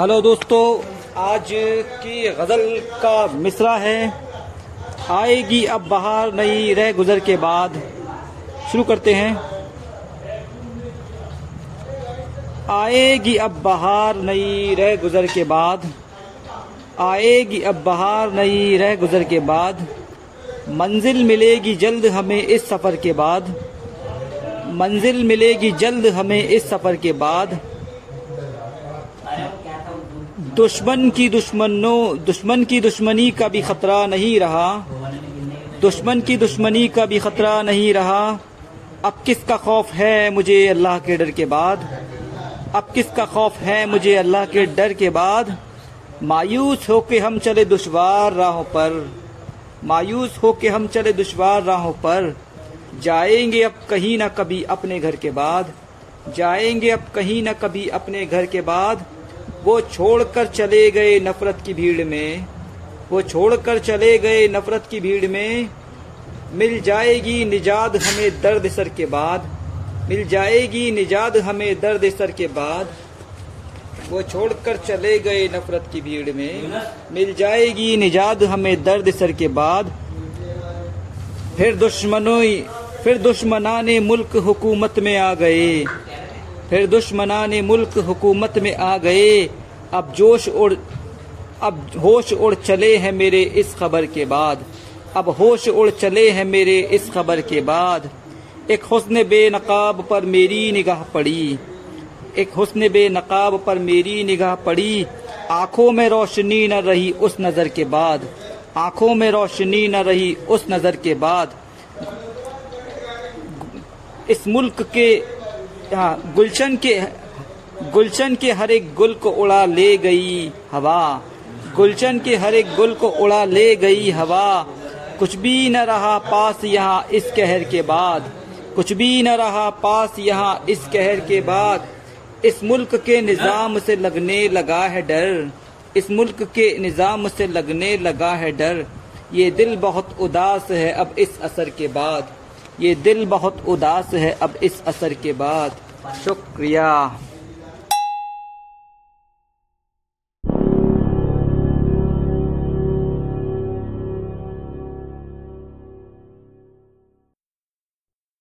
Hello दोस्तों, आज की गज़ल का मिसरा है। आएगी अब बाहर नई रह गुजर के बाद। शुरू करते हैं। आएगी अब बाहर नई रह गुजर के बाद। आएगी अब बाहर नई रह गुजर के बाद। मंजिल मिलेगी जल्द हमें इस सफ़र के बाद। मंजिल मिलेगी जल्द हमें इस सफ़र के बाद। दुश्मन की दुश्मनों, दुश्मन की दुश्मनी का भी खतरा नहीं रहा। दुश्मन की दुश्मनी का भी खतरा नहीं रहा। अब किसका खौफ है मुझे अल्लाह के डर के बाद? अब किसका खौफ है मुझे अल्लाह के डर के बाद? मायूस हो के हम चले दुश्वार राहों पर। मायूस हो के हम चले दुश्वार राहों पर। जाएँगे अब कहीं ना कभी अपने घर के बाद। जाएँगे अब कहीं ना कभी अपने घर के बाद। वो छोड़कर चले गए नफरत की भीड़ में, वो छोड़कर चले गए नफरत की भीड़ में, मिल जाएगी निजात हमें दर्द सर के बाद, मिल जाएगी निजात हमें दर्द सर के बाद, वो छोड़कर चले गए नफरत की भीड़ में, मिल जाएगी निजात हमें दर्द सर के बाद, फिर दुश्मनों, फिर दुश्मनान मुल्क हुकूमत में आ गए। फिर दुश्मनान मुल्क हुकूमत में आ गए। अब जोश उड़, अब होश उड़ चले हैं मेरे इस खबर के बाद। अब होश उड़ चले हैं मेरे इस खबर के बाद। एक हुस्न बेनकाब पर मेरी निगाह पड़ी। एक हुस्न बेनकाब पर मेरी निगाह पड़ी। आँखों में रोशनी न रही उस नज़र के बाद। आँखों में रोशनी न रही उस नज़र के बाद। इस मुल्क के गुलशन के गुलशन के हर एक गुल को उड़ा ले गई हवा। गुलशन के हर एक गुल को उड़ा ले गई हवा। कुछ भी न रहा पास यहाँ इस कहर के बाद। कुछ भी न रहा पास यहाँ इस कहर के बाद। इस मुल्क के निज़ाम से लगने लगा है डर। इस मुल्क के निज़ाम से लगने लगा है डर। ये दिल बहुत उदास है अब इस असर के बाद। ये दिल बहुत उदास है अब इस असर के बाद। शुक्रिया।